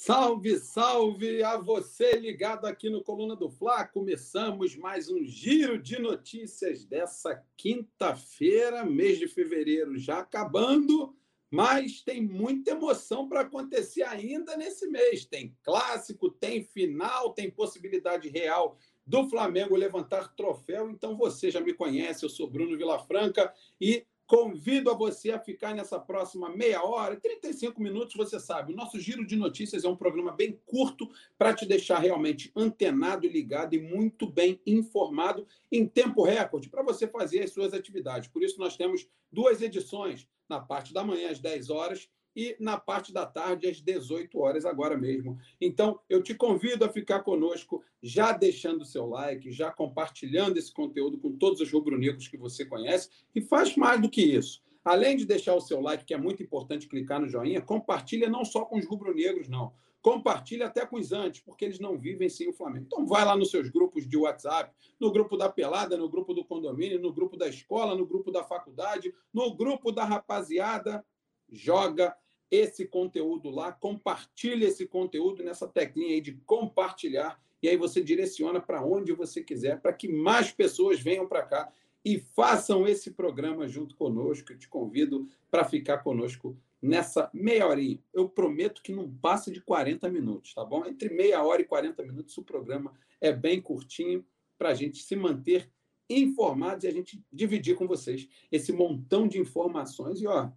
Salve, salve a você ligado aqui no Coluna do Fla. Começamos mais um giro de notícias dessa quinta-feira, mês de fevereiro já acabando, mas tem muita emoção para acontecer ainda nesse mês. Tem clássico, tem final, tem possibilidade real do Flamengo levantar troféu. Então você já me conhece, eu sou Bruno Vilafranca e Convido a você a ficar nessa próxima meia hora, 35 minutos, você sabe. O nosso giro de notícias é um programa bem curto para te deixar realmente antenado ligado e muito bem informado em tempo recorde para você fazer as suas atividades. Por isso, nós temos duas edições, na parte da manhã, às 10 horas, e na parte da tarde, às 18 horas, agora mesmo. Então, eu te convido a ficar conosco, já deixando o seu like, já compartilhando esse conteúdo com todos os rubro-negros que você conhece, e faz mais do que isso. Além de deixar o seu like, que é muito importante clicar no joinha, compartilha não só com os rubro-negros, não. Compartilha até com os antes, porque eles não vivem sem o Flamengo. Então vai lá nos seus grupos de WhatsApp, no grupo da pelada, no grupo do condomínio, no grupo da escola, no grupo da faculdade, no grupo da rapaziada, joga esse conteúdo lá, compartilhe esse conteúdo nessa teclinha aí de compartilhar, e aí você direciona para onde você quiser, para que mais pessoas venham para cá e façam esse programa junto conosco. Eu te convido para ficar conosco nessa meia horinha. Eu prometo que não passa de 40 minutos, tá bom? Entre meia hora e 40 minutos, o programa é bem curtinho para a gente se manter informados e a gente dividir com vocês esse montão de informações. E, ó,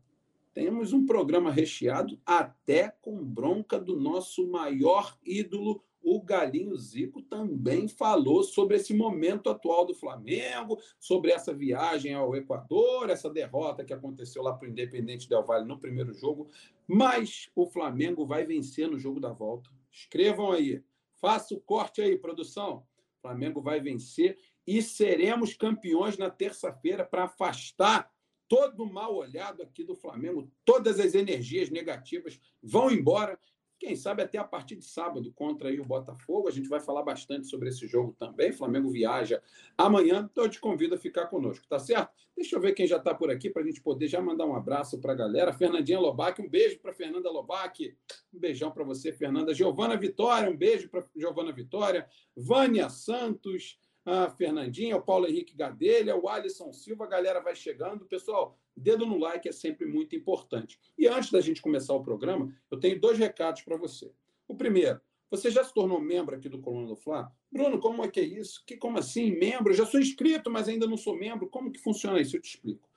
temos um programa recheado até com bronca do nosso maior ídolo, o Galinho Zico também falou sobre esse momento atual do Flamengo, sobre essa viagem ao Equador, essa derrota que aconteceu lá para o Independente Del Valle no primeiro jogo. Mas o Flamengo vai vencer no jogo da volta. Escrevam aí. Faça o corte aí, produção. O Flamengo vai vencer e seremos campeões na terça-feira para afastar todo mal olhado aqui do Flamengo, todas as energias negativas vão embora. Quem sabe até a partir de sábado contra aí o Botafogo. A gente vai falar bastante sobre esse jogo também. Flamengo viaja amanhã, então eu te convido a ficar conosco, tá certo? Deixa eu ver quem já está por aqui para a gente poder já mandar um abraço para a galera. Fernandinha Lobac, um beijo para Fernanda Lobac. Um beijão para você, Fernanda. Giovana Vitória, um beijo para Giovana Vitória. Vânia Santos a Fernandinha, o Paulo Henrique Gadelha, o Alisson Silva, a galera vai chegando. Pessoal, dedo no like é sempre muito importante. E antes da gente começar o programa, eu tenho dois recados para você. O primeiro, você já se tornou membro aqui do Coluna do Fla? Bruno, como é que é isso? Que, como assim? Membro? Eu já sou inscrito, mas ainda não sou membro. Como que funciona isso? Eu te explico.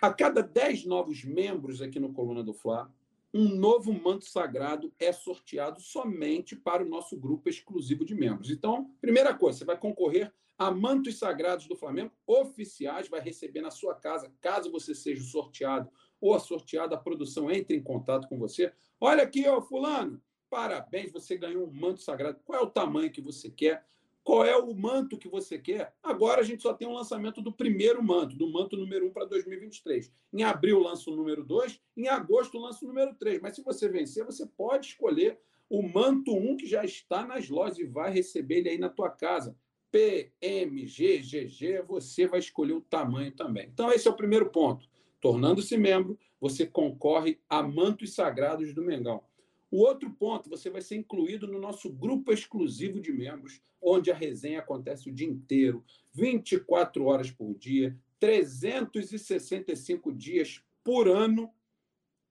A cada 10 novos membros aqui no Coluna do Fla, um novo manto sagrado é sorteado somente para o nosso grupo exclusivo de membros. Então, primeira coisa, você vai concorrer a mantos sagrados do Flamengo oficiais, vai receber na sua casa, caso você seja sorteado ou a sorteada, a produção entre em contato com você. Olha aqui, ó, fulano, parabéns, você ganhou um manto sagrado. Qual é o tamanho que você quer? Qual é o manto que você quer. Agora a gente só tem o um lançamento do primeiro manto, do manto número 1 para 2023. Em abril lança o número 2, em agosto lança o número 3. Mas se você vencer, você pode escolher o manto 1 que já está nas lojas e vai receber ele aí na tua casa. PMG, GG, você vai escolher o tamanho também. Então esse é o primeiro ponto. Tornando-se membro, você concorre a mantos sagrados do Mengão. O outro ponto, você vai ser incluído no nosso grupo exclusivo de membros, onde a resenha acontece o dia inteiro, 24 horas por dia, 365 dias por ano.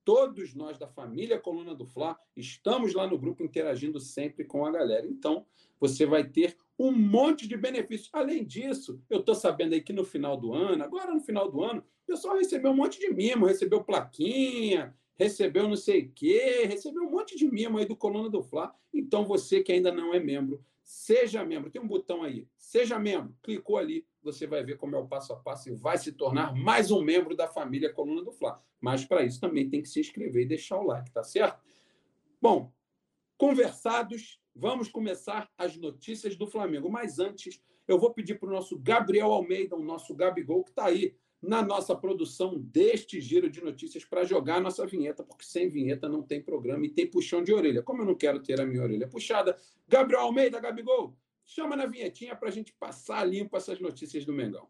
Todos nós da família Coluna do Fla estamos lá no grupo interagindo sempre com a galera. Então, você vai ter um monte de benefícios. Além disso, eu estou sabendo aí que no final do ano, agora no final do ano, o pessoal recebeu um monte de mimo, recebeu plaquinha, recebeu não sei o quê, recebeu um monte de mimo aí do Coluna do Fla. Então, você que ainda não é membro, seja membro. Tem um botão aí, seja membro. Clicou ali, você vai ver como é o passo a passo e vai se tornar mais um membro da família Coluna do Fla. Mas, para isso, também tem que se inscrever e deixar o like, tá certo? Bom, conversados, vamos começar as notícias do Flamengo. Mas antes, eu vou pedir para o nosso Gabriel Almeida, o nosso Gabigol, que está aí na nossa produção deste giro de notícias para jogar a nossa vinheta, porque sem vinheta não tem programa e tem puxão de orelha. Como eu não quero ter a minha orelha puxada, Gabriel Almeida, Gabigol, chama na vinhetinha para a gente passar limpo essas notícias do Mengão.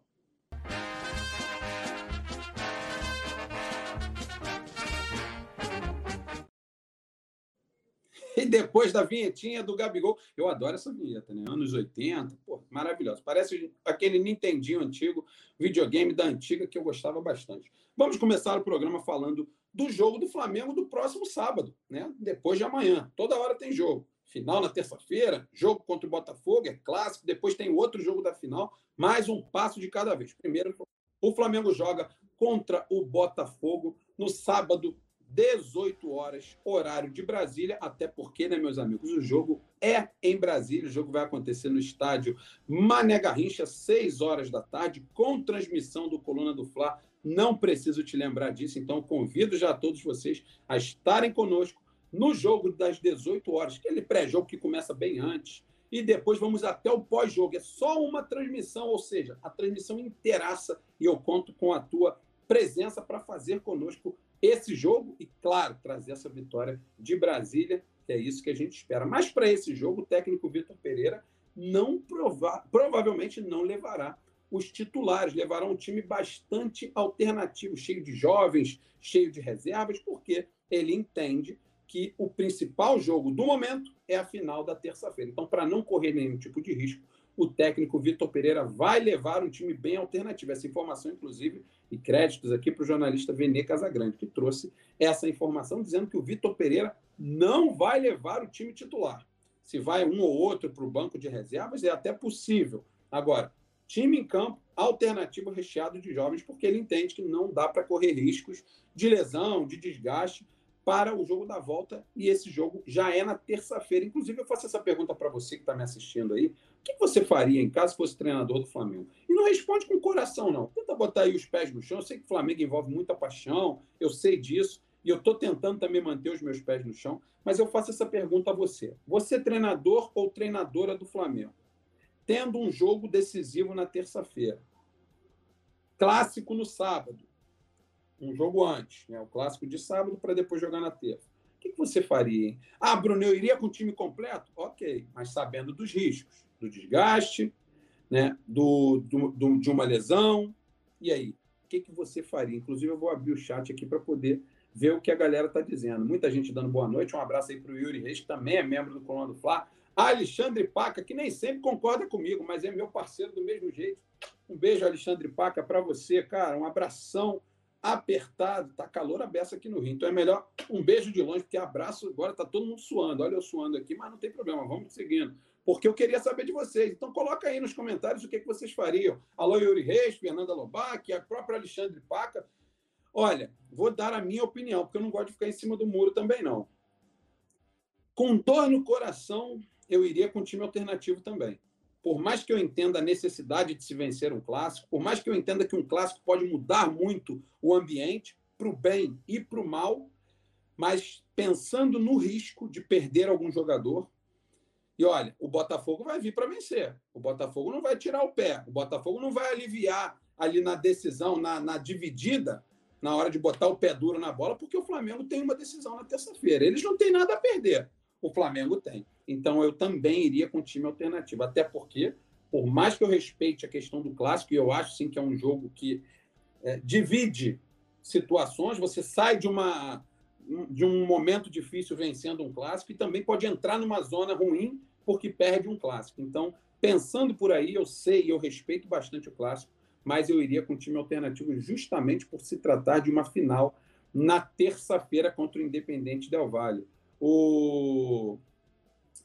Depois da vinhetinha do Gabigol. Eu adoro essa vinheta, né? Anos 80, pô, maravilhoso. Parece aquele Nintendinho antigo, videogame da antiga que eu gostava bastante. Vamos começar o programa falando do jogo do Flamengo do próximo sábado, né? Depois de amanhã. Toda hora tem jogo. Final na terça-feira, jogo contra o Botafogo, é clássico. Depois tem outro jogo da final, mais um passo de cada vez. Primeiro, o Flamengo joga contra o Botafogo no sábado, 18 horas, horário de Brasília, até porque, né, meus amigos, o jogo é em Brasília, o jogo vai acontecer no estádio Mané Garrincha, 6 horas da tarde, com transmissão do Coluna do Fla. Não preciso te lembrar disso, então convido já todos vocês a estarem conosco no jogo das 18 horas, aquele pré-jogo que começa bem antes, e depois vamos até o pós-jogo. É só uma transmissão, ou seja, a transmissão inteiraça, e eu conto com a tua presença para fazer conosco esse jogo e, claro, trazer essa vitória de Brasília, que é isso que a gente espera. Mas para esse jogo, o técnico Vitor Pereira não prova provavelmente não levará os titulares, levará um time bastante alternativo, cheio de jovens, cheio de reservas, porque ele entende que o principal jogo do momento é a final da terça-feira. Então, para não correr nenhum tipo de risco, o técnico Vitor Pereira vai levar um time bem alternativo. Essa informação, inclusive, e créditos aqui para o jornalista Venê Casagrande, que trouxe essa informação, dizendo que o Vitor Pereira não vai levar o time titular. Se vai um ou outro para o banco de reservas, é até possível. Agora, time em campo, alternativo recheado de jovens, porque ele entende que não dá para correr riscos de lesão, de desgaste para o jogo da volta, e esse jogo já é na terça-feira. Inclusive, eu faço essa pergunta para você que está me assistindo aí. O que você faria em caso fosse treinador do Flamengo? E não responde com o coração, não. Tenta botar aí os pés no chão. Eu sei que o Flamengo envolve muita paixão, eu sei disso, e eu estou tentando também manter os meus pés no chão, mas eu faço essa pergunta a você. Você é treinador ou treinadora do Flamengo? Tendo um jogo decisivo na terça-feira, clássico no sábado, um jogo antes, né? o clássico de sábado, para depois jogar na terça. O que, você faria? Hein? Ah, Bruno, eu iria com o time completo? Ok, mas sabendo dos riscos, do desgaste, né? do, do, do de uma lesão. E aí? O que, que você faria? Inclusive, eu vou abrir o chat aqui para poder ver o que a galera está dizendo. Muita gente dando boa noite. Um abraço aí para o Yuri Reis, que também é membro do Coluna do Fla. Alexandre Paca, que nem sempre concorda comigo, mas é meu parceiro do mesmo jeito. Um beijo, Alexandre Paca, para você, cara. Um abração apertado, tá calor aberto aqui no Rio. Então é melhor um beijo de longe, porque abraço agora tá todo mundo suando. Olha eu suando aqui, mas não tem problema, vamos seguindo. Porque eu queria saber de vocês. Então coloca aí nos comentários o que, que vocês fariam. Alô, Yuri Reis, Fernanda Lobac, a própria Alexandre Paca. Olha, vou dar a minha opinião, porque eu não gosto de ficar em cima do muro também, não. Com dor no coração, eu iria com time alternativo também por mais que eu entenda a necessidade de se vencer um clássico, por mais que eu entenda que um clássico pode mudar muito o ambiente para o bem e para o mal, mas pensando no risco de perder algum jogador. E olha, o Botafogo vai vir para vencer. O Botafogo não vai tirar o pé. O Botafogo não vai aliviar ali na decisão, na, na dividida, na hora de botar o pé duro na bola, porque o Flamengo tem uma decisão na terça-feira. Eles não têm nada a perder. O Flamengo tem. Então eu também iria com time alternativo, até porque, por mais que eu respeite a questão do clássico, e eu acho sim que é um jogo que é, divide situações, você sai de uma de um momento difícil vencendo um clássico e também pode entrar numa zona ruim porque perde um clássico. Então, pensando por aí, eu sei e eu respeito bastante o clássico, mas eu iria com time alternativo justamente por se tratar de uma final na terça-feira contra o Independente Del Valle. O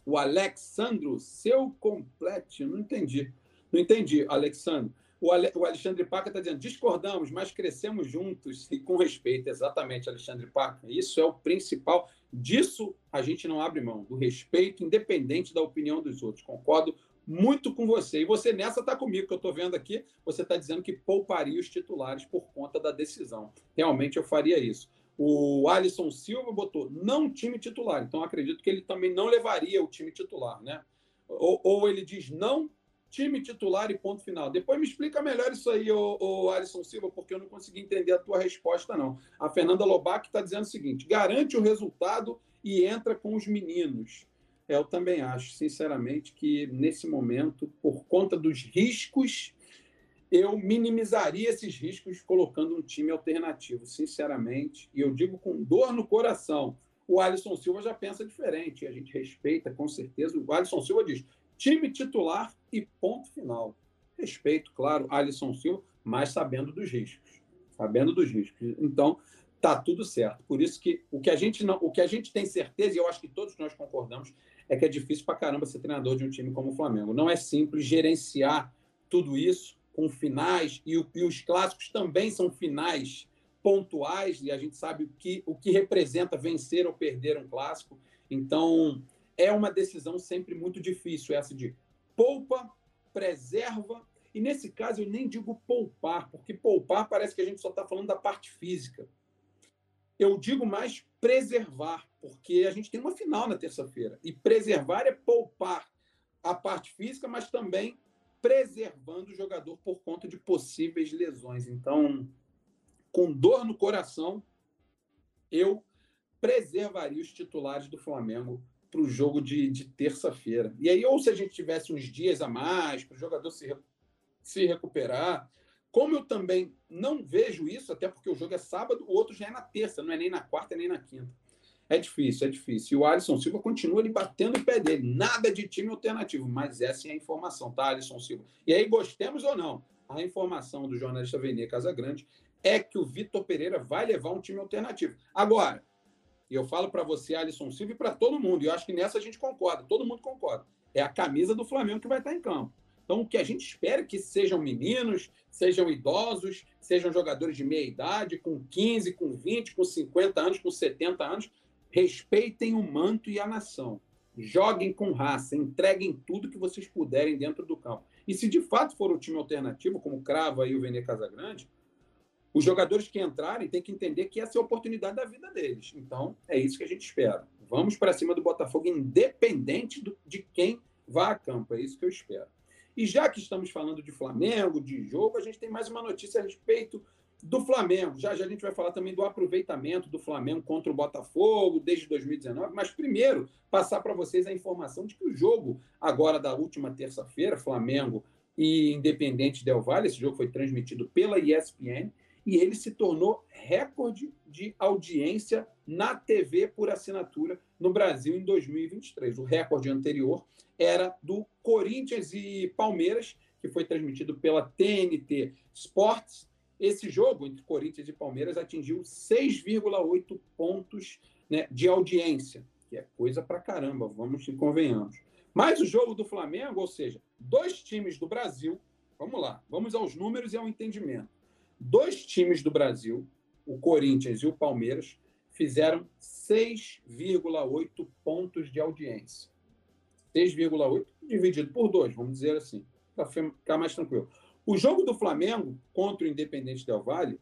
o Alexandro, seu complete, não entendi. Não entendi, Alexandro. O, Ale, o Alexandre Paca está dizendo: discordamos, mas crescemos juntos e com respeito. Exatamente, Alexandre Paca. Isso é o principal. Disso a gente não abre mão, do respeito, independente da opinião dos outros. Concordo muito com você. E você nessa está comigo, que eu estou vendo aqui. Você está dizendo que pouparia os titulares por conta da decisão. Realmente eu faria isso. O Alisson Silva botou não time titular, então acredito que ele também não levaria o time titular, né? Ou, ou ele diz não time titular e ponto final. Depois me explica melhor isso aí, o, o Alisson Silva, porque eu não consegui entender a tua resposta, não. A Fernanda Lobac está dizendo o seguinte: garante o resultado e entra com os meninos. Eu também acho, sinceramente, que nesse momento, por conta dos riscos eu minimizaria esses riscos colocando um time alternativo, sinceramente. E eu digo com dor no coração. O Alisson Silva já pensa diferente, a gente respeita com certeza. O Alisson Silva diz: time titular e ponto final. Respeito, claro, Alisson Silva, mas sabendo dos riscos. Sabendo dos riscos. Então, tá tudo certo. Por isso que o que a gente não, o que a gente tem certeza, e eu acho que todos nós concordamos, é que é difícil para caramba ser treinador de um time como o Flamengo. Não é simples gerenciar tudo isso com finais, e, o, e os clássicos também são finais pontuais, e a gente sabe o que, o que representa vencer ou perder um clássico. Então, é uma decisão sempre muito difícil, essa de poupa, preserva, e nesse caso eu nem digo poupar, porque poupar parece que a gente só está falando da parte física. Eu digo mais preservar, porque a gente tem uma final na terça-feira, e preservar é poupar a parte física, mas também preservando o jogador por conta de possíveis lesões. Então, com dor no coração, eu preservaria os titulares do Flamengo para o jogo de, de terça-feira. E aí, ou se a gente tivesse uns dias a mais para o jogador se, se recuperar. Como eu também não vejo isso, até porque o jogo é sábado, o outro já é na terça, não é nem na quarta nem na quinta. É difícil, é difícil. E o Alisson Silva continua ali batendo o pé dele. Nada de time alternativo, mas essa é a informação, tá, Alisson Silva? E aí, gostemos ou não, a informação do jornalista Venia Casagrande é que o Vitor Pereira vai levar um time alternativo. Agora, e eu falo para você, Alisson Silva, e para todo mundo, e eu acho que nessa a gente concorda, todo mundo concorda. É a camisa do Flamengo que vai estar em campo. Então, o que a gente espera é que sejam meninos, sejam idosos, sejam jogadores de meia idade, com 15, com 20, com 50 anos, com 70 anos, respeitem o manto e a nação. Joguem com raça, entreguem tudo que vocês puderem dentro do campo. E se de fato for o time alternativo, como Crava e o Vene Casagrande, os jogadores que entrarem têm que entender que essa é a oportunidade da vida deles. Então, é isso que a gente espera. Vamos para cima do Botafogo, independente do, de quem vá a campo. É isso que eu espero. E já que estamos falando de Flamengo, de jogo, a gente tem mais uma notícia a respeito do Flamengo. Já, já a gente vai falar também do aproveitamento do Flamengo contra o Botafogo desde 2019. Mas primeiro, passar para vocês a informação de que o jogo, agora da última terça-feira, Flamengo e Independente Del Valle, esse jogo foi transmitido pela ESPN e ele se tornou recorde de audiência na TV por assinatura no Brasil em 2023. O recorde anterior era do Corinthians e Palmeiras, que foi transmitido pela TNT Sports esse jogo entre Corinthians e Palmeiras atingiu 6,8 pontos né, de audiência, que é coisa pra caramba, vamos e convenhamos. Mas o jogo do Flamengo, ou seja, dois times do Brasil, vamos lá, vamos aos números e ao entendimento. Dois times do Brasil, o Corinthians e o Palmeiras, fizeram 6,8 pontos de audiência. 6,8 dividido por dois, vamos dizer assim, para ficar mais tranquilo. O jogo do Flamengo contra o Independente Del Valle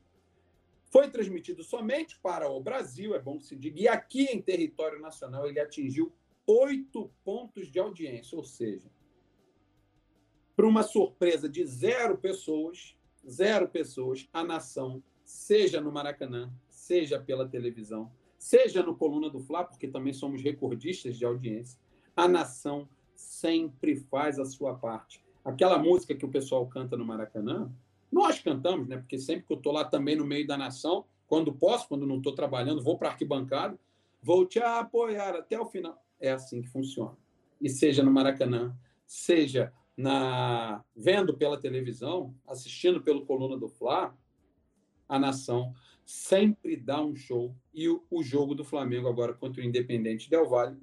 foi transmitido somente para o Brasil, é bom que se diga, e aqui em território nacional ele atingiu oito pontos de audiência, ou seja, para uma surpresa de zero pessoas, zero pessoas, a nação, seja no Maracanã, seja pela televisão, seja no Coluna do Fla, porque também somos recordistas de audiência, a nação sempre faz a sua parte aquela música que o pessoal canta no Maracanã, nós cantamos, né? Porque sempre que eu estou lá também no meio da nação, quando posso, quando não estou trabalhando, vou para arquibancada, vou te apoiar até o final. É assim que funciona. E seja no Maracanã, seja na vendo pela televisão, assistindo pelo Coluna do Fla, a nação sempre dá um show. E o, o jogo do Flamengo agora contra o Independente Del Valle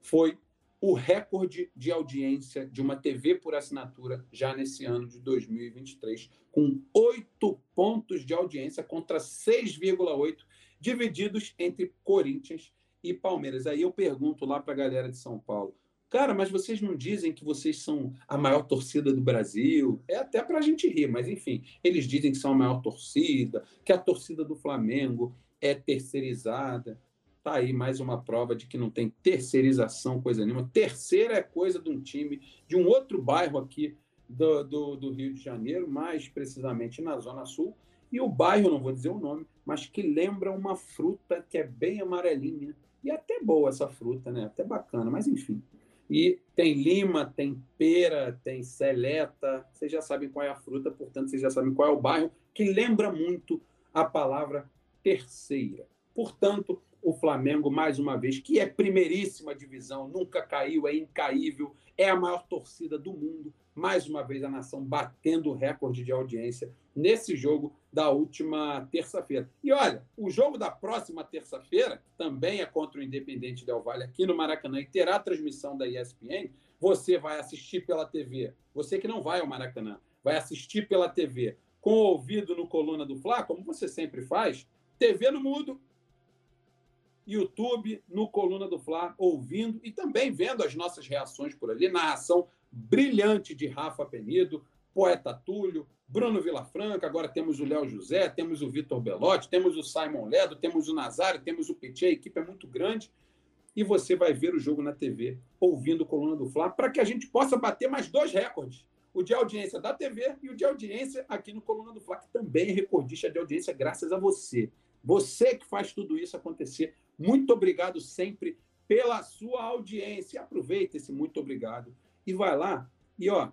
foi o recorde de audiência de uma TV por assinatura já nesse ano de 2023, com oito pontos de audiência contra 6,8 divididos entre Corinthians e Palmeiras. Aí eu pergunto lá para a galera de São Paulo, cara, mas vocês não dizem que vocês são a maior torcida do Brasil? É até para a gente rir, mas enfim, eles dizem que são a maior torcida, que a torcida do Flamengo é terceirizada. Tá aí mais uma prova de que não tem terceirização, coisa nenhuma. Terceira é coisa de um time de um outro bairro aqui do, do, do, Rio de Janeiro, mais precisamente na Zona Sul. E o bairro, não vou dizer o nome, mas que lembra uma fruta que é bem amarelinha. E até boa essa fruta, né? Até bacana, mas enfim. E tem lima, tem pera, tem seleta. Vocês já sabem qual é a fruta, portanto, vocês já sabem qual é o bairro, que lembra muito a palavra terceira. Portanto, o Flamengo, mais uma vez, que é primeiríssima divisão, nunca caiu, é incaível, é a maior torcida do mundo. Mais uma vez, a nação batendo o recorde de audiência nesse jogo da última terça-feira. E olha, o jogo da próxima terça-feira, também é contra o Independente Del Valle aqui no Maracanã e terá transmissão da ESPN, você vai assistir pela TV. Você que não vai ao Maracanã, vai assistir pela TV com o ouvido no Coluna do Fla, como você sempre faz, TV no mudo, YouTube, no Coluna do Fla, ouvindo e também vendo as nossas reações por ali. Narração brilhante de Rafa Penido, Poeta Túlio, Bruno Vilafranca, agora temos o Léo José, temos o Vitor Belotti, temos o Simon Ledo, temos o Nazário, temos o Petit, a equipe é muito grande. E você vai ver o jogo na TV, ouvindo o Coluna do Fla, para que a gente possa bater mais dois recordes. O de audiência da TV e o de audiência aqui no Coluna do Fla, que também é recordista de audiência, graças a você. Você que faz tudo isso acontecer muito obrigado sempre pela sua audiência. Aproveita esse muito obrigado e vai lá e ó,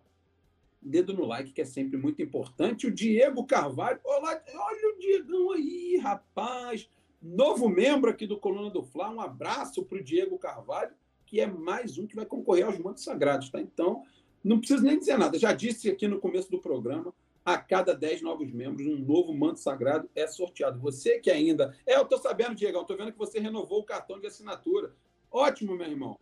dedo no like que é sempre muito importante. O Diego Carvalho, olá, olha o Diegão aí, rapaz, novo membro aqui do Coluna do Fla. Um abraço para o Diego Carvalho, que é mais um que vai concorrer aos mantos sagrados, tá? Então, não preciso nem dizer nada. Já disse aqui no começo do programa a cada 10 novos membros, um novo manto sagrado é sorteado. Você que ainda. É, eu estou sabendo, Diego, estou vendo que você renovou o cartão de assinatura. Ótimo, meu irmão.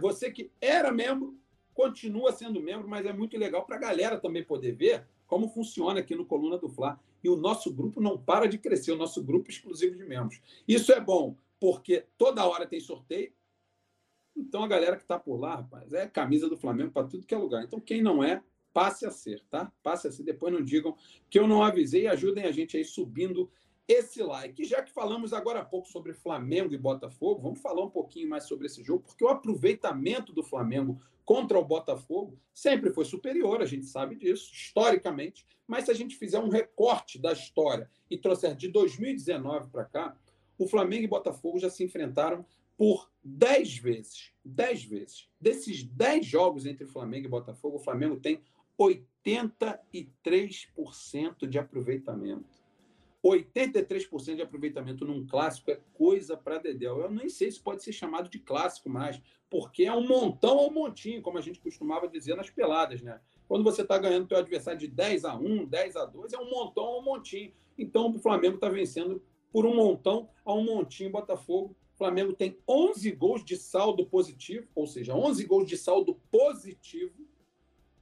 Você que era membro, continua sendo membro, mas é muito legal para a galera também poder ver como funciona aqui no Coluna do Fla. E o nosso grupo não para de crescer, o nosso grupo exclusivo de membros. Isso é bom, porque toda hora tem sorteio. Então a galera que está por lá, rapaz, é camisa do Flamengo para tudo que é lugar. Então quem não é, passe a ser, tá? Passe a ser. Depois não digam que eu não avisei. Ajudem a gente aí subindo esse like. Já que falamos agora há pouco sobre Flamengo e Botafogo, vamos falar um pouquinho mais sobre esse jogo, porque o aproveitamento do Flamengo contra o Botafogo sempre foi superior, a gente sabe disso, historicamente. Mas se a gente fizer um recorte da história e trouxer de 2019 para cá, o Flamengo e Botafogo já se enfrentaram por 10 vezes. 10 vezes. Desses 10 jogos entre Flamengo e Botafogo, o Flamengo tem 83% de aproveitamento. 83% de aproveitamento num clássico é coisa para Dedéu. Eu nem sei se pode ser chamado de clássico mais, porque é um montão um montinho, como a gente costumava dizer nas peladas, né? Quando você está ganhando teu adversário de 10 a 1, 10 a 2, é um montão um montinho. Então o Flamengo está vencendo por um montão a um montinho Botafogo. O Flamengo tem 11 gols de saldo positivo, ou seja, 11 gols de saldo positivo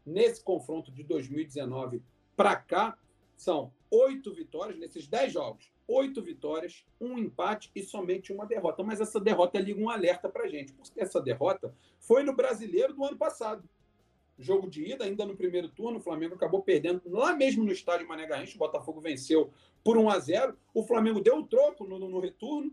nesse confronto de 2019 para cá, são oito vitórias nesses dez jogos. Oito vitórias, um empate e somente uma derrota. Mas essa derrota liga um alerta para gente, porque essa derrota foi no brasileiro do ano passado. Jogo de ida, ainda no primeiro turno, o Flamengo acabou perdendo lá mesmo no estádio Mané Garrincha. O Botafogo venceu por 1 a 0 O Flamengo deu o troco no, no retorno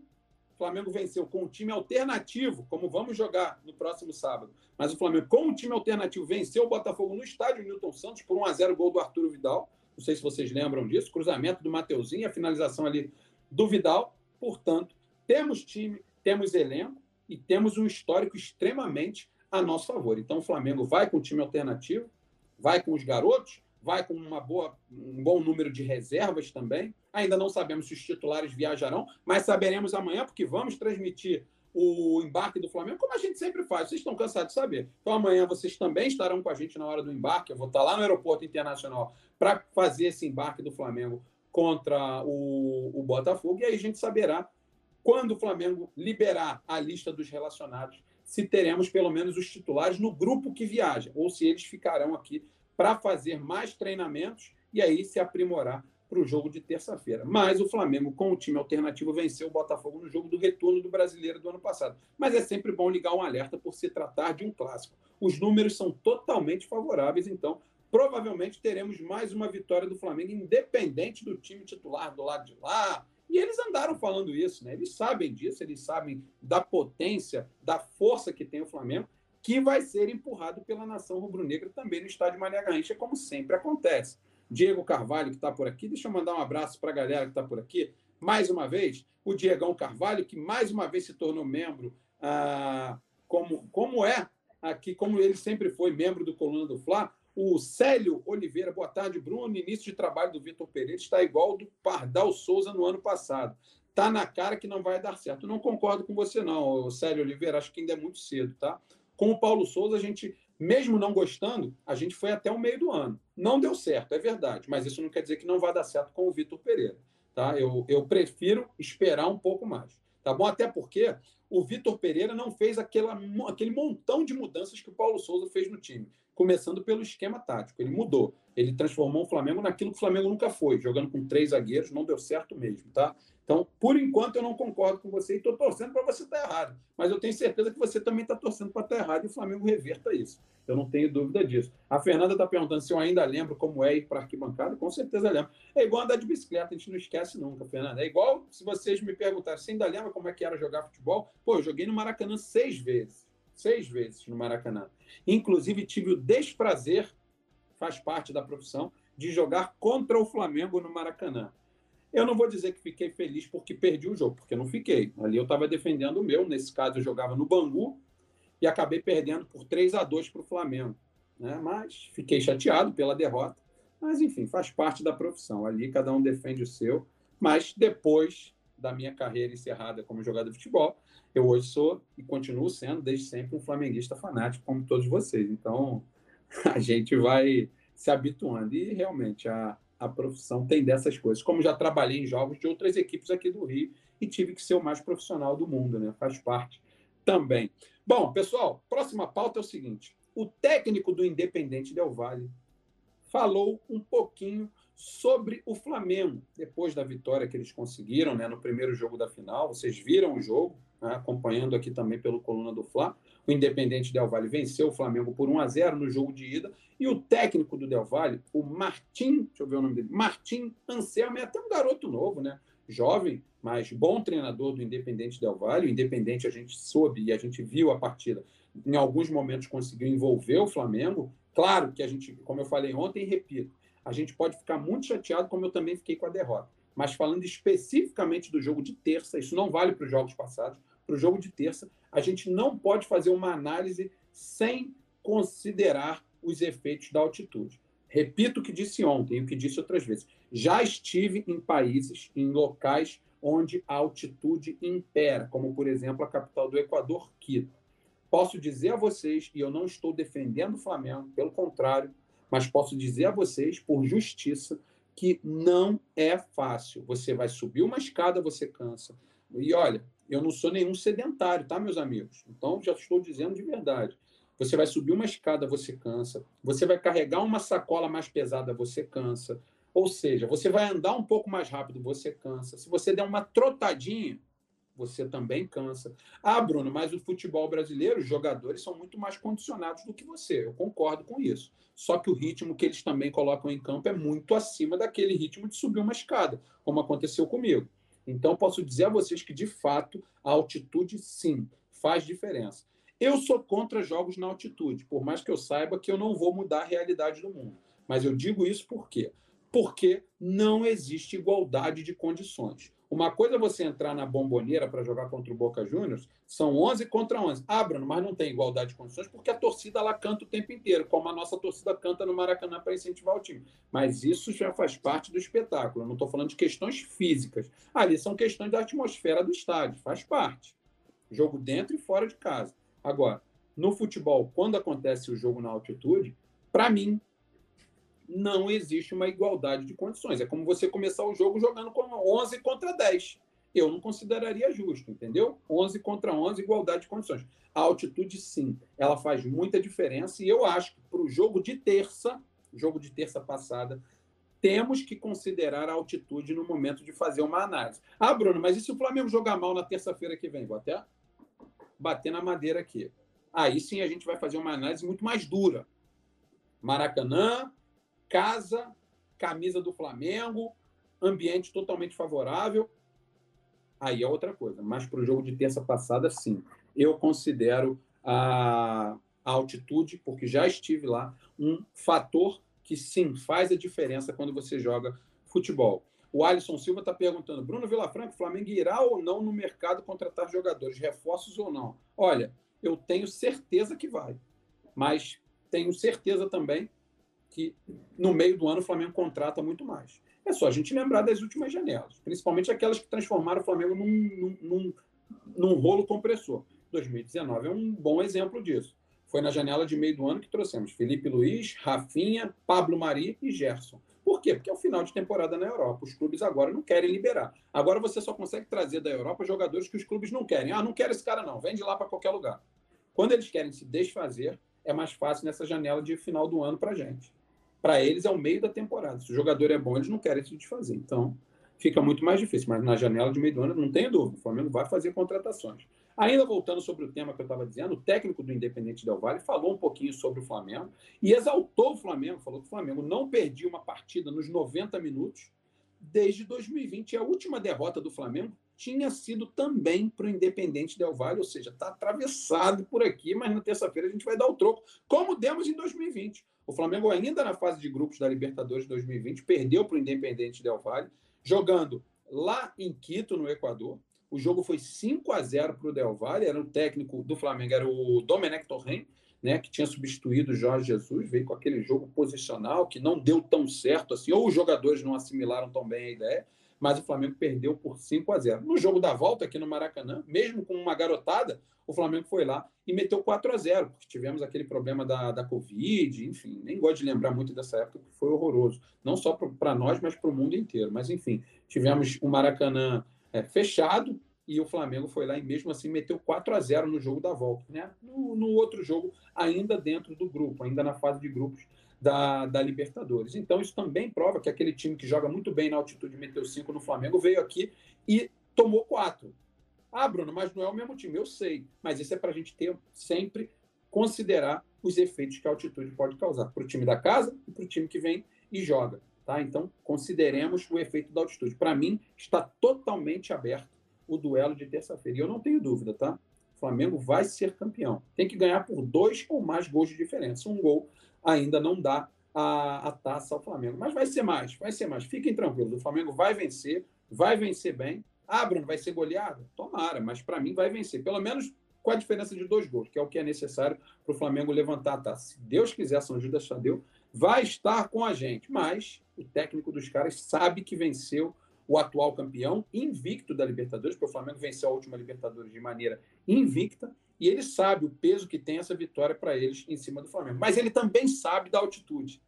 Flamengo venceu com um time alternativo, como vamos jogar no próximo sábado. Mas o Flamengo, com um time alternativo, venceu o Botafogo no estádio Newton Santos por 1 a 0 gol do Arturo Vidal. Não sei se vocês lembram disso. Cruzamento do Mateuzinho, a finalização ali do Vidal. Portanto, temos time, temos elenco e temos um histórico extremamente a nosso favor. Então, o Flamengo vai com o time alternativo, vai com os garotos, vai com uma boa, um bom número de reservas também. Ainda não sabemos se os titulares viajarão, mas saberemos amanhã, porque vamos transmitir o embarque do Flamengo, como a gente sempre faz. Vocês estão cansados de saber. Então, amanhã vocês também estarão com a gente na hora do embarque. Eu vou estar lá no Aeroporto Internacional para fazer esse embarque do Flamengo contra o, o Botafogo. E aí a gente saberá quando o Flamengo liberar a lista dos relacionados, se teremos pelo menos os titulares no grupo que viaja, ou se eles ficarão aqui para fazer mais treinamentos e aí se aprimorar para o jogo de terça-feira. Mas o Flamengo, com o time alternativo, venceu o Botafogo no jogo do retorno do brasileiro do ano passado. Mas é sempre bom ligar um alerta por se tratar de um clássico. Os números são totalmente favoráveis, então provavelmente teremos mais uma vitória do Flamengo, independente do time titular do lado de lá. E eles andaram falando isso, né? Eles sabem disso, eles sabem da potência, da força que tem o Flamengo que vai ser empurrado pela nação rubro-negra também no estádio Mané Garrincha, como sempre acontece. Diego Carvalho, que está por aqui, deixa eu mandar um abraço para a galera que está por aqui. Mais uma vez, o Diegão Carvalho, que mais uma vez se tornou membro, ah, como, como é aqui, como ele sempre foi membro do Coluna do Fla. O Célio Oliveira, boa tarde, Bruno. Início de trabalho do Vitor Pereira está igual ao do Pardal Souza no ano passado. tá na cara que não vai dar certo. Não concordo com você, não, Célio Oliveira. Acho que ainda é muito cedo, tá? Com o Paulo Souza, a gente, mesmo não gostando, a gente foi até o meio do ano. Não deu certo, é verdade, mas isso não quer dizer que não vai dar certo com o Vitor Pereira. Tá? Eu, eu prefiro esperar um pouco mais. Tá bom? Até porque o Vitor Pereira não fez aquela, aquele montão de mudanças que o Paulo Souza fez no time. Começando pelo esquema tático. Ele mudou. Ele transformou o Flamengo naquilo que o Flamengo nunca foi, jogando com três zagueiros, não deu certo mesmo, tá? Então, por enquanto, eu não concordo com você e estou torcendo para você estar errado. Mas eu tenho certeza que você também está torcendo para estar errado e o Flamengo reverta isso. Eu não tenho dúvida disso. A Fernanda está perguntando se eu ainda lembro como é ir para arquibancada. Com certeza lembro. É igual andar de bicicleta, a gente não esquece nunca, Fernanda. É igual se vocês me perguntarem se ainda lembra como é que era jogar futebol. Pô, eu joguei no Maracanã seis vezes. Seis vezes no Maracanã. Inclusive, tive o desprazer, faz parte da profissão, de jogar contra o Flamengo no Maracanã. Eu não vou dizer que fiquei feliz porque perdi o jogo, porque não fiquei. Ali eu estava defendendo o meu. Nesse caso, eu jogava no Bangu e acabei perdendo por 3 a 2 para o Flamengo. Né? Mas fiquei chateado pela derrota. Mas, enfim, faz parte da profissão. Ali cada um defende o seu. Mas depois da minha carreira encerrada como jogador de futebol, eu hoje sou e continuo sendo, desde sempre, um flamenguista fanático, como todos vocês. Então, a gente vai se habituando. E realmente, a, a profissão tem dessas coisas. Como já trabalhei em jogos de outras equipes aqui do Rio e tive que ser o mais profissional do mundo, né? Faz parte também. Bom, pessoal, próxima pauta é o seguinte: o técnico do Independente Del Valle falou um pouquinho sobre o Flamengo depois da vitória que eles conseguiram, né, no primeiro jogo da final. Vocês viram o jogo, né, acompanhando aqui também pelo coluna do Fla. O Independente Del Valle venceu o Flamengo por 1 a 0 no jogo de ida e o técnico do Del Valle, o Martim, deixa eu ver o nome dele, Martim Anselmo, é até um garoto novo, né? Jovem, mas bom treinador do Independente Del Valle. O Independente a gente soube e a gente viu a partida. Em alguns momentos conseguiu envolver o Flamengo. Claro que a gente, como eu falei ontem, repito, a gente pode ficar muito chateado, como eu também fiquei com a derrota. Mas falando especificamente do jogo de terça, isso não vale para os jogos passados, para o jogo de terça, a gente não pode fazer uma análise sem considerar os efeitos da altitude. Repito o que disse ontem e o que disse outras vezes. Já estive em países, em locais onde a altitude impera, como, por exemplo, a capital do Equador, Quito. Posso dizer a vocês, e eu não estou defendendo o Flamengo, pelo contrário, mas posso dizer a vocês, por justiça, que não é fácil. Você vai subir uma escada, você cansa. E olha, eu não sou nenhum sedentário, tá, meus amigos? Então, já estou dizendo de verdade. Você vai subir uma escada, você cansa. Você vai carregar uma sacola mais pesada, você cansa. Ou seja, você vai andar um pouco mais rápido, você cansa. Se você der uma trotadinha, você também cansa. Ah, Bruno, mas o futebol brasileiro, os jogadores são muito mais condicionados do que você. Eu concordo com isso. Só que o ritmo que eles também colocam em campo é muito acima daquele ritmo de subir uma escada, como aconteceu comigo. Então, posso dizer a vocês que, de fato, a altitude, sim, faz diferença. Eu sou contra jogos na altitude, por mais que eu saiba que eu não vou mudar a realidade do mundo. Mas eu digo isso por quê? Porque não existe igualdade de condições. Uma coisa é você entrar na bomboneira para jogar contra o Boca Juniors, são 11 contra 11. Ah, Bruno, mas não tem igualdade de condições porque a torcida lá canta o tempo inteiro, como a nossa torcida canta no Maracanã para incentivar o time. Mas isso já faz parte do espetáculo. Eu não estou falando de questões físicas. Ali são questões da atmosfera do estádio, faz parte. Jogo dentro e fora de casa. Agora, no futebol, quando acontece o jogo na altitude, para mim, não existe uma igualdade de condições. É como você começar o jogo jogando com 11 contra 10. Eu não consideraria justo, entendeu? 11 contra 11, igualdade de condições. A altitude, sim, ela faz muita diferença. E eu acho que para o jogo de terça, jogo de terça passada, temos que considerar a altitude no momento de fazer uma análise. Ah, Bruno, mas e se o Flamengo jogar mal na terça-feira que vem? Vou até bater na madeira aqui. Aí sim a gente vai fazer uma análise muito mais dura. Maracanã, casa, camisa do Flamengo, ambiente totalmente favorável. Aí é outra coisa. Mas para o jogo de terça passada, sim. Eu considero a, a altitude, porque já estive lá, um fator que sim faz a diferença quando você joga futebol. O Alisson Silva está perguntando: Bruno Vilafranco, Flamengo irá ou não no mercado contratar jogadores, reforços ou não? Olha, eu tenho certeza que vai, mas tenho certeza também que no meio do ano o Flamengo contrata muito mais. É só a gente lembrar das últimas janelas, principalmente aquelas que transformaram o Flamengo num, num, num, rolo compressor. 2019 é um bom exemplo disso. Foi na janela de meio do ano que trouxemos Felipe Luiz, Rafinha, Pablo Mari e Gerson. Por quê? Porque é o final de temporada na Europa. Os clubes agora não querem liberar. Agora você só consegue trazer da Europa jogadores que os clubes não querem. Ah, não quero esse cara não, vende lá para qualquer lugar. Quando eles querem se desfazer, é mais fácil nessa janela de final do ano para gente. Para eles é o meio da temporada. Se o jogador é bom, eles não querem se desfazer. Então, fica muito mais difícil. Mas na janela de meio do ano, não tenho dúvida, o Flamengo vai fazer contratações. Ainda voltando sobre o tema que eu estava dizendo, o técnico do Independente Del Valle falou um pouquinho sobre o Flamengo e exaltou o Flamengo, falou que o Flamengo não perdia uma partida nos 90 minutos desde 2020. E a última derrota do Flamengo tinha sido também para o Independente Del Valle, ou seja, está atravessado por aqui, mas na terça-feira a gente vai dar o troco, como demos em 2020. O Flamengo, ainda na fase de grupos da Libertadores 2020, perdeu para o Independente Del Valle, jogando lá em Quito, no Equador. O jogo foi 5 a 0 para o Del Valle. Era o técnico do Flamengo, era o Domenech Torren, né, que tinha substituído o Jorge Jesus, veio com aquele jogo posicional que não deu tão certo assim, ou os jogadores não assimilaram tão bem a ideia, mas o Flamengo perdeu por 5 a 0. No jogo da volta aqui no Maracanã, mesmo com uma garotada, o Flamengo foi lá e meteu 4 a 0 porque tivemos aquele problema da, da Covid, enfim, nem gosto de lembrar muito dessa época, que foi horroroso, não só para nós, mas para o mundo inteiro. Mas, enfim, tivemos o Maracanã é, fechado e o Flamengo foi lá e mesmo assim meteu 4 a 0 no jogo da volta, né? No, no, outro jogo, ainda dentro do grupo, ainda na fase de grupos da, da Libertadores. Então, isso também prova que aquele time que joga muito bem na altitude meteu 5 no Flamengo veio aqui e tomou 4. Ah, Bruno, mas não é o mesmo time, eu sei. Mas isso é para a gente ter sempre considerar os efeitos que a altitude pode causar para o time da casa e para o time que vem e joga. Tá? Então, consideremos o efeito da altitude. Para mim, está totalmente aberto o duelo de terça-feira. E eu não tenho dúvida, tá? O Flamengo vai ser campeão. Tem que ganhar por dois ou mais gols de diferença. Um gol ainda não dá a, a taça ao Flamengo. Mas vai ser mais, vai ser mais. Fiquem tranquilos. O Flamengo vai vencer, vai vencer bem. Ah, Bruno, vai ser goleado? Tomara, mas para mim vai vencer. Pelo menos com a diferença de dois gols, que é o que é necessário para o Flamengo levantar a taça. Se Deus quiser, São Judas Tadeu vai estar com a gente. Mas o técnico dos caras sabe que venceu o atual campeão, invicto da Libertadores, porque o Flamengo venceu a última Libertadores de maneira invicta, e ele sabe o peso que tem essa vitória para eles em cima do Flamengo. Mas ele também sabe da altitude.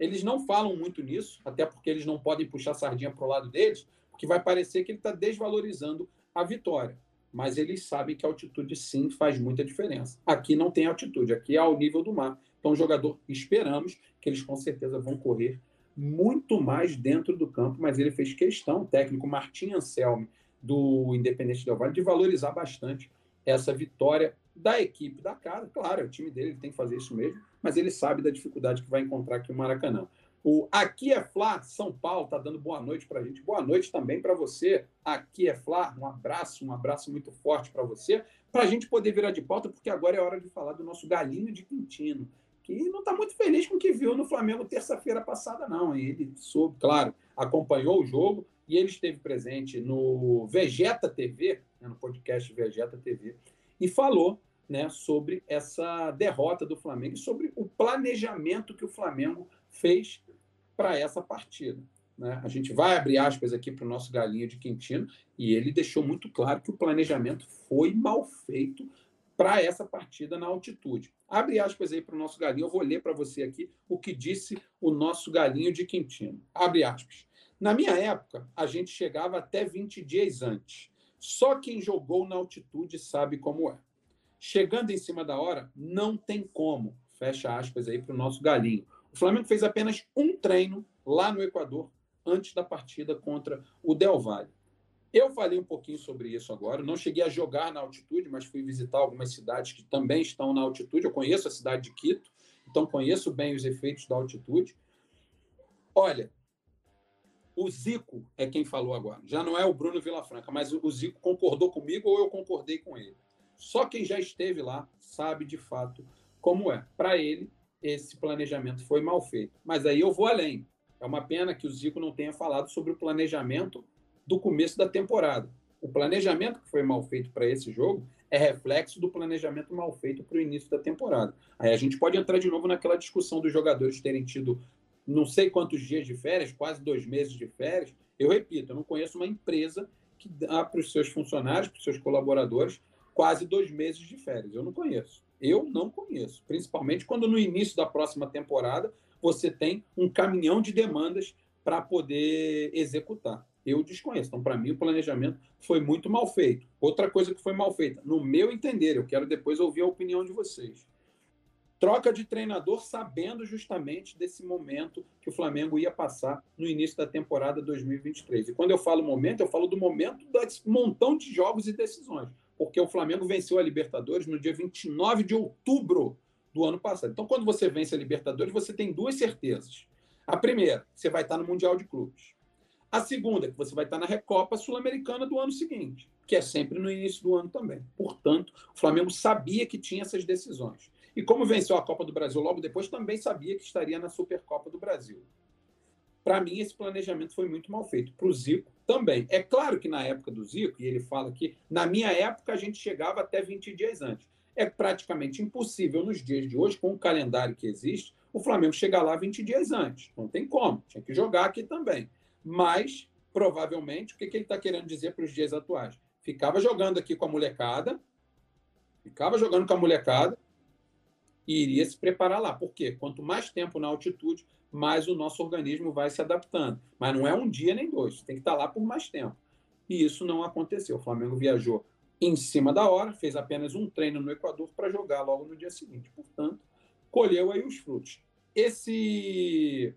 Eles não falam muito nisso, até porque eles não podem puxar sardinha para o lado deles, porque vai parecer que ele está desvalorizando a vitória. Mas eles sabem que a altitude sim faz muita diferença. Aqui não tem altitude, aqui é ao nível do mar. Então, jogador, esperamos que eles com certeza vão correr muito mais dentro do campo, mas ele fez questão, o técnico Martim Anselmi, do Independente Del Vale, de valorizar bastante essa vitória da equipe da casa. Claro, é o time dele, ele tem que fazer isso mesmo, mas ele sabe da dificuldade que vai encontrar aqui no Maracanã. O Aqui é Flá, São Paulo, está dando boa noite para a gente. Boa noite também para você. Aqui é Flá, um abraço, um abraço muito forte para você. Para a gente poder virar de pauta, porque agora é hora de falar do nosso galinho de Quintino que não está muito feliz com o que viu no Flamengo terça-feira passada, não. Ele soube, claro, acompanhou o jogo e ele esteve presente no Vegeta TV, né, no podcast Vegeta TV, e falou né, sobre essa derrota do Flamengo e sobre o planejamento que o Flamengo fez para essa partida. Né? A gente vai abrir aspas aqui para o nosso galinho de Quintino e ele deixou muito claro que o planejamento foi mal feito para essa partida na altitude. Abre aspas aí para o nosso galinho. Eu vou ler para você aqui o que disse o nosso galinho de Quintino. Abre aspas. Na minha época, a gente chegava até 20 dias antes. Só quem jogou na altitude sabe como é. Chegando em cima da hora, não tem como. Fecha aspas aí para o nosso galinho. O Flamengo fez apenas um treino lá no Equador antes da partida contra o Del Valle. Eu falei um pouquinho sobre isso agora. Não cheguei a jogar na altitude, mas fui visitar algumas cidades que também estão na altitude. Eu conheço a cidade de Quito, então conheço bem os efeitos da altitude. Olha, o Zico é quem falou agora. Já não é o Bruno Vilafranca, mas o Zico concordou comigo ou eu concordei com ele. Só quem já esteve lá sabe de fato como é. Para ele, esse planejamento foi mal feito. Mas aí eu vou além. É uma pena que o Zico não tenha falado sobre o planejamento do começo da temporada. O planejamento que foi mal feito para esse jogo é reflexo do planejamento mal feito para o início da temporada. Aí a gente pode entrar de novo naquela discussão dos jogadores terem tido não sei quantos dias de férias, quase dois meses de férias. Eu repito, eu não conheço uma empresa que dá para os seus funcionários, para os seus colaboradores, quase dois meses de férias. Eu não conheço. Eu não conheço. Principalmente quando no início da próxima temporada você tem um caminhão de demandas para poder executar. Eu desconheço. Então, para mim, o planejamento foi muito mal feito. Outra coisa que foi mal feita, no meu entender, eu quero depois ouvir a opinião de vocês troca de treinador, sabendo justamente desse momento que o Flamengo ia passar no início da temporada 2023. E quando eu falo momento, eu falo do momento desse montão de jogos e decisões, porque o Flamengo venceu a Libertadores no dia 29 de outubro do ano passado. Então, quando você vence a Libertadores, você tem duas certezas. A primeira, você vai estar no Mundial de Clubes. A segunda, que você vai estar na Recopa Sul-Americana do ano seguinte, que é sempre no início do ano também. Portanto, o Flamengo sabia que tinha essas decisões. E como venceu a Copa do Brasil logo depois, também sabia que estaria na Supercopa do Brasil. Para mim, esse planejamento foi muito mal feito. Para o Zico, também. É claro que na época do Zico, e ele fala que na minha época a gente chegava até 20 dias antes. É praticamente impossível nos dias de hoje, com o calendário que existe, o Flamengo chegar lá 20 dias antes. Não tem como. Tinha que jogar aqui também. Mas, provavelmente, o que, que ele está querendo dizer para os dias atuais? Ficava jogando aqui com a molecada, ficava jogando com a molecada, e iria se preparar lá. Por quê? Quanto mais tempo na altitude, mais o nosso organismo vai se adaptando. Mas não é um dia nem dois, tem que estar lá por mais tempo. E isso não aconteceu. O Flamengo viajou em cima da hora, fez apenas um treino no Equador para jogar logo no dia seguinte. Portanto, colheu aí os frutos. Esse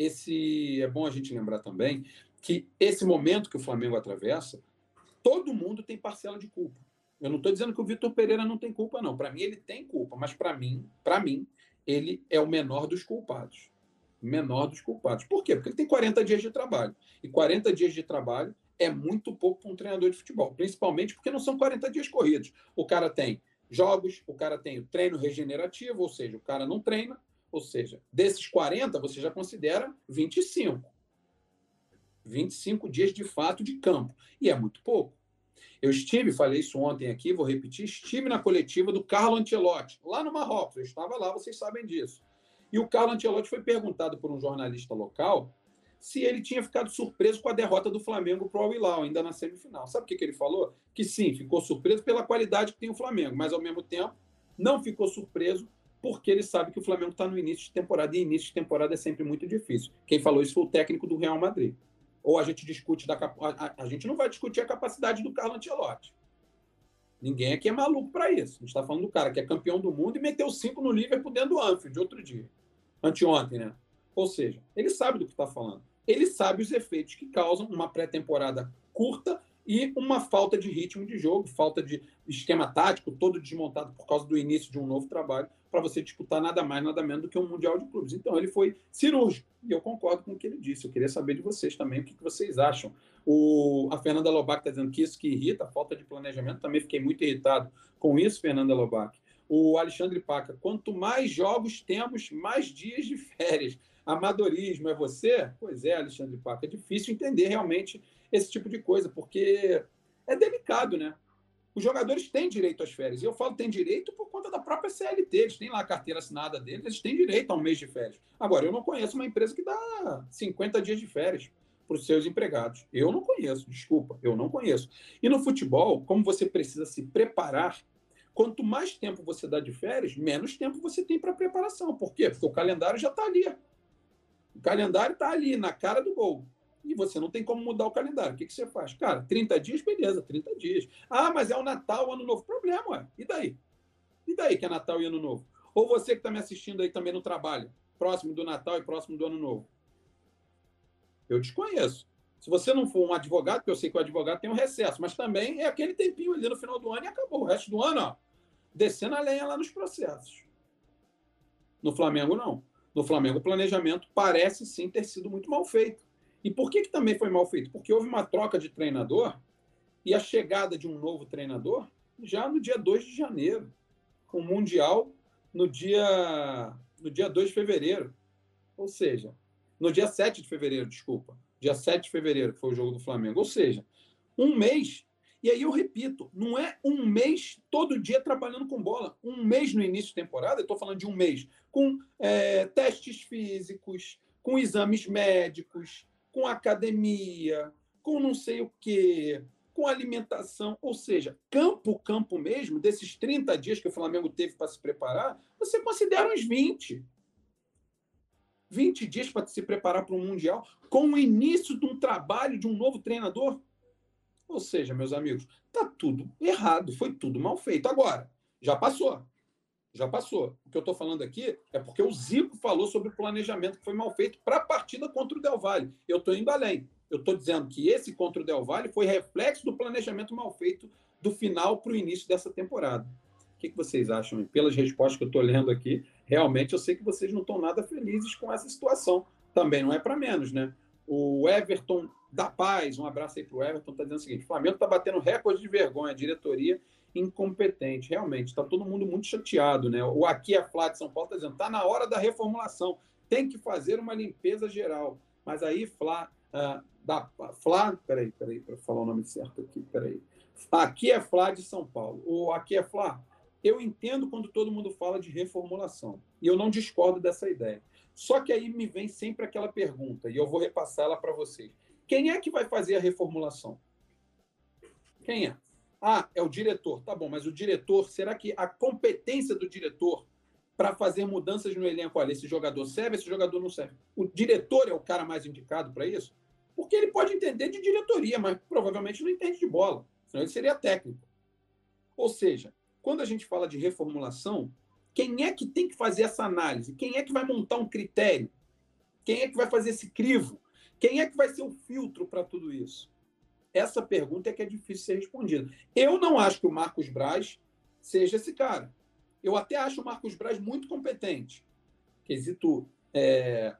esse é bom a gente lembrar também que esse momento que o Flamengo atravessa, todo mundo tem parcela de culpa. Eu não estou dizendo que o Vitor Pereira não tem culpa, não. Para mim, ele tem culpa, mas para mim, para mim, ele é o menor dos culpados. Menor dos culpados. Por quê? Porque ele tem 40 dias de trabalho. E 40 dias de trabalho é muito pouco para um treinador de futebol, principalmente porque não são 40 dias corridos. O cara tem jogos, o cara tem o treino regenerativo, ou seja, o cara não treina, ou seja, desses 40, você já considera 25. 25 dias de fato de campo. E é muito pouco. Eu estive, falei isso ontem aqui, vou repetir, estive na coletiva do Carlo Ancelotti, lá no Marrocos. Eu estava lá, vocês sabem disso. E o Carlo Ancelotti foi perguntado por um jornalista local se ele tinha ficado surpreso com a derrota do Flamengo para o Al-Hilal, ainda na semifinal. Sabe o que, que ele falou? Que sim, ficou surpreso pela qualidade que tem o Flamengo, mas ao mesmo tempo não ficou surpreso porque ele sabe que o Flamengo está no início de temporada e início de temporada é sempre muito difícil. Quem falou isso foi o técnico do Real Madrid ou a gente discute da a, a, gente não vai discutir a capacidade do Carlo Ancelotti. Ninguém aqui é maluco para isso. A gente está falando do cara que é campeão do mundo e meteu cinco no Liverpool dentro do Anfield outro dia. Anteontem, né? Ou seja, ele sabe do que está falando. Ele sabe os efeitos que causam uma pré-temporada curta e uma falta de ritmo de jogo, falta de esquema tático, todo desmontado por causa do início de um novo trabalho, para você disputar nada mais, nada menos do que um Mundial de Clubes. Então, ele foi cirúrgico, e eu concordo com o que ele disse. Eu queria saber de vocês também o que, vocês acham. O, a Fernanda Lobac está dizendo que isso que irrita, falta de planejamento. Também fiquei muito irritado com isso, Fernanda Lobac. O Alexandre Paca, quanto mais jogos temos, mais dias de férias. Amadorismo é você? Pois é, Alexandre Paca. É difícil entender realmente esse tipo de coisa, porque é delicado, né? Os jogadores têm direito às férias. E eu falo têm direito por conta da própria CLT. Eles têm lá a carteira assinada deles, eles têm direito a um mês de férias. Agora, eu não conheço uma empresa que dá 50 dias de férias para os seus empregados. Eu não conheço, desculpa, eu não conheço. E no futebol, como você precisa se preparar, quanto mais tempo você dá de férias, menos tempo você tem para preparação. Por quê? Porque o calendário já está ali. O calendário está ali, na cara do gol e você não tem como mudar o calendário. O que, que você faz? Cara, 30 dias, beleza, 30 dias. Ah, mas é o Natal, Ano Novo. Problema, ué. E daí? E daí que é Natal e Ano Novo? Ou você que está me assistindo aí também no trabalho, próximo do Natal e próximo do Ano Novo? Eu desconheço. Se você não for um advogado, porque eu sei que o advogado tem um recesso, mas também é aquele tempinho ali no final do ano e acabou. O resto do ano, ó, descendo a lenha lá nos processos. No Flamengo, não. No Flamengo, o planejamento parece sim ter sido muito mal feito. E por que, que também foi mal feito? Porque houve uma troca de treinador e a chegada de um novo treinador já no dia 2 de janeiro, com o Mundial no dia, no dia 2 de fevereiro. Ou seja, no dia 7 de fevereiro, desculpa. Dia 7 de fevereiro foi o jogo do Flamengo. Ou seja, um mês. E aí eu repito, não é um mês todo dia trabalhando com bola. Um mês no início de temporada, eu estou falando de um mês, com é, testes físicos, com exames médicos, com academia, com não sei o quê, com alimentação. Ou seja, campo, campo mesmo, desses 30 dias que o Flamengo teve para se preparar, você considera uns 20. 20 dias para se preparar para um Mundial, com o início de um trabalho de um novo treinador. Ou seja, meus amigos, tá tudo errado, foi tudo mal feito. Agora, já passou. Já passou. O que eu estou falando aqui é porque o Zico falou sobre o planejamento que foi mal feito para a partida contra o Del Valle. Eu estou indo além. Eu estou dizendo que esse contra o Del Valle foi reflexo do planejamento mal feito do final para o início dessa temporada. O que, que vocês acham? Pelas respostas que eu estou lendo aqui, realmente eu sei que vocês não estão nada felizes com essa situação. Também não é para menos, né? O Everton da Paz, um abraço aí para o Everton, está dizendo o seguinte: Flamengo está batendo recorde de vergonha, diretoria incompetente. Realmente, está todo mundo muito chateado, né? O Aqui é Flá de São Paulo está dizendo: está na hora da reformulação, tem que fazer uma limpeza geral. Mas aí, Flá, uh, da Flá, peraí, peraí, para falar o nome certo aqui, peraí. Aqui é Flá de São Paulo. O Aqui é Flá, eu entendo quando todo mundo fala de reformulação, e eu não discordo dessa ideia. Só que aí me vem sempre aquela pergunta, e eu vou repassar ela para vocês. Quem é que vai fazer a reformulação? Quem é? Ah, é o diretor. Tá bom, mas o diretor, será que a competência do diretor para fazer mudanças no elenco, olha, esse jogador serve, esse jogador não serve. O diretor é o cara mais indicado para isso? Porque ele pode entender de diretoria, mas provavelmente não entende de bola. Senão ele seria técnico. Ou seja, quando a gente fala de reformulação, quem é que tem que fazer essa análise? Quem é que vai montar um critério? Quem é que vai fazer esse crivo? Quem é que vai ser o filtro para tudo isso? Essa pergunta é que é difícil ser respondida. Eu não acho que o Marcos Braz seja esse cara. Eu até acho o Marcos Braz muito competente. Quesito é,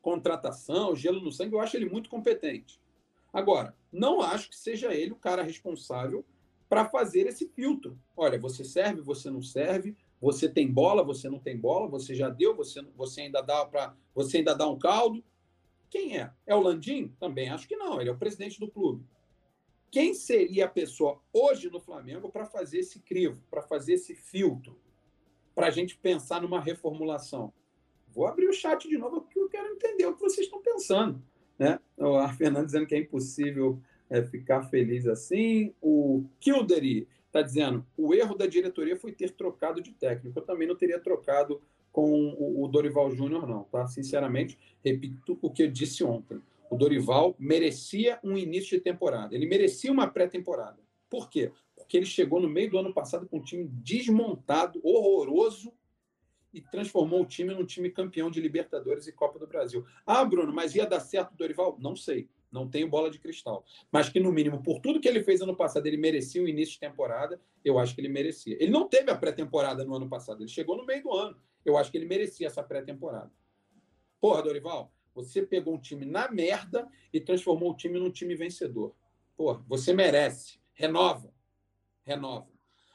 contratação, gelo no sangue, eu acho ele muito competente. Agora, não acho que seja ele o cara responsável para fazer esse filtro. Olha, você serve, você não serve, você tem bola, você não tem bola, você já deu, você, você ainda dá para, você ainda dá um caldo. Quem é? É o Landim? Também acho que não, ele é o presidente do clube. Quem seria a pessoa hoje no Flamengo para fazer esse crivo, para fazer esse filtro, para a gente pensar numa reformulação? Vou abrir o chat de novo porque eu quero entender o que vocês estão pensando. Né? A Fernanda dizendo que é impossível é, ficar feliz assim. O Kilderi está dizendo o erro da diretoria foi ter trocado de técnico. Eu também não teria trocado com o, Dorival Júnior, não. Tá? Sinceramente, repito o que eu disse ontem. O Dorival merecia um início de temporada. Ele merecia uma pré-temporada. Por quê? Porque ele chegou no meio do ano passado com um time desmontado, horroroso, e transformou o time num time campeão de Libertadores e Copa do Brasil. Ah, Bruno, mas ia dar certo o Dorival? Não sei. Não tenho bola de cristal. Mas que, no mínimo, por tudo que ele fez ano passado, ele merecia um início de temporada, eu acho que ele merecia. Ele não teve a pré-temporada no ano passado, ele chegou no meio do ano. Eu acho que ele merecia essa pré-temporada. Porra, Dorival, você pegou um time na merda e transformou o time num time vencedor. Porra, você merece. Renova. Renova.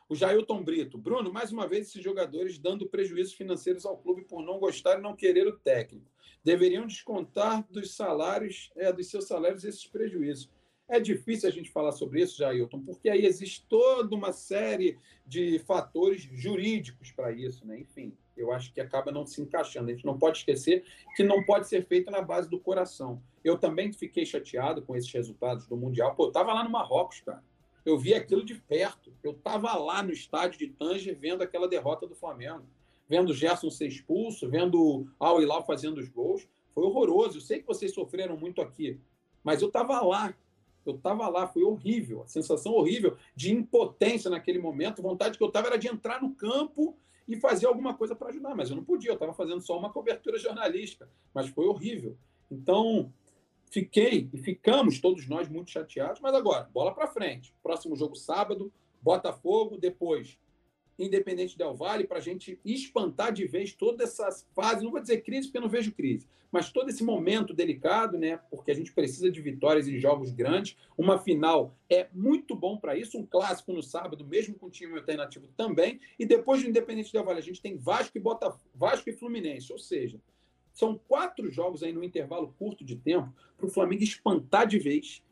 O Jailton Brito. Bruno, mais uma vez, esses jogadores dando prejuízos financeiros ao clube por não gostar e não querer o técnico deveriam descontar dos salários, é, dos seus salários esses prejuízos. É difícil a gente falar sobre isso, Jailton, porque aí existe toda uma série de fatores jurídicos para isso, né? Enfim, eu acho que acaba não se encaixando. A gente não pode esquecer que não pode ser feito na base do coração. Eu também fiquei chateado com esses resultados do Mundial. Pô, eu estava lá no Marrocos, cara. Eu vi aquilo de perto. Eu estava lá no estádio de Tanger vendo aquela derrota do Flamengo vendo o Gerson ser expulso, vendo o Al Hilal fazendo os gols. Foi horroroso. Eu sei que vocês sofreram muito aqui, mas eu estava lá. Eu estava lá, foi horrível, a sensação horrível de impotência naquele momento. A vontade que eu estava era de entrar no campo e fazer alguma coisa para ajudar, mas eu não podia, eu estava fazendo só uma cobertura jornalística, mas foi horrível. Então, fiquei e ficamos todos nós muito chateados, mas agora, bola para frente. Próximo jogo sábado, Botafogo, depois Independente Del Vale, para a gente espantar de vez todas essas fases, não vou dizer crise, porque eu não vejo crise, mas todo esse momento delicado, né? Porque a gente precisa de vitórias em jogos grandes. Uma final é muito bom para isso, um clássico no sábado, mesmo com time alternativo também. E depois do Independente Del Vale, a gente tem Vasco e Botafogo, Vasco e Fluminense, ou seja, são quatro jogos aí no intervalo curto de tempo para o Flamengo espantar de vez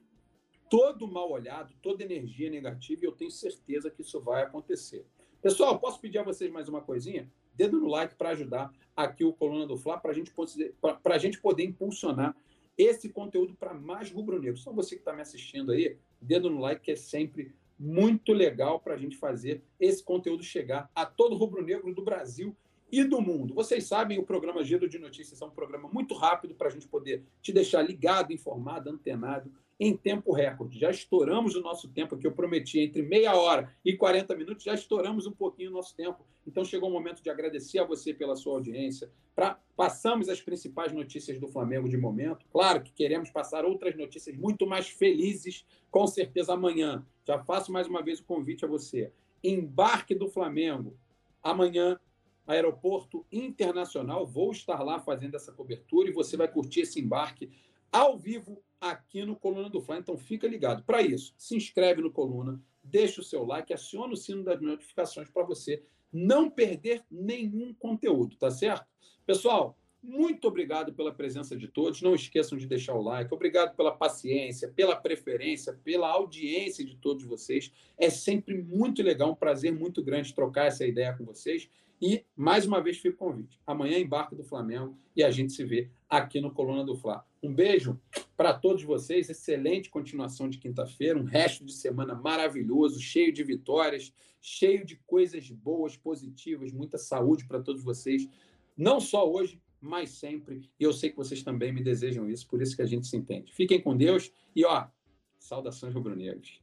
todo mal olhado, toda energia negativa, e eu tenho certeza que isso vai acontecer. Pessoal, posso pedir a vocês mais uma coisinha? Dedo no like para ajudar aqui o Coluna do Fla, para a gente poder impulsionar esse conteúdo para mais rubro-negros. Só você que está me assistindo aí, dedo no like, que é sempre muito legal para a gente fazer esse conteúdo chegar a todo rubro-negro do Brasil e do mundo. Vocês sabem, o programa Giro de Notícias é um programa muito rápido para a gente poder te deixar ligado, informado, antenado em tempo recorde. Já estouramos o nosso tempo que eu prometi entre meia hora e 40 minutos, já estouramos um pouquinho o nosso tempo. Então chegou o momento de agradecer a você pela sua audiência. Pra, passamos as principais notícias do Flamengo de momento. Claro que queremos passar outras notícias muito mais felizes, com certeza amanhã. Já faço mais uma vez o convite a você. Embarque do Flamengo. Amanhã, Aeroporto Internacional. Vou estar lá fazendo essa cobertura e você vai curtir esse embarque ao vivo aqui no Coluna do Fla. Então fica ligado. Para isso, se inscreve no Coluna, deixa o seu like, aciona o sino das notificações para você não perder nenhum conteúdo, tá certo? Pessoal, muito obrigado pela presença de todos. Não esqueçam de deixar o like. Obrigado pela paciência, pela preferência, pela audiência de todos vocês. É sempre muito legal, um prazer muito grande trocar essa ideia com vocês. E, mais uma vez, fica o convite. Amanhã embarque do Flamengo e a gente se vê aqui no Coluna do Fla. Um beijo para todos vocês, excelente continuação de quinta-feira, um resto de semana maravilhoso, cheio de vitórias, cheio de coisas boas, positivas, muita saúde para todos vocês, não só hoje, mas sempre. E eu sei que vocês também me desejam isso, por isso que a gente se entende. Fiquem com Deus e, ó, saudações rubro-negros.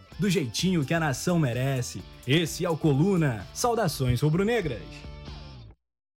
do jeitinho que a nação merece. Esse é o Coluna. Saudações rubro-negras.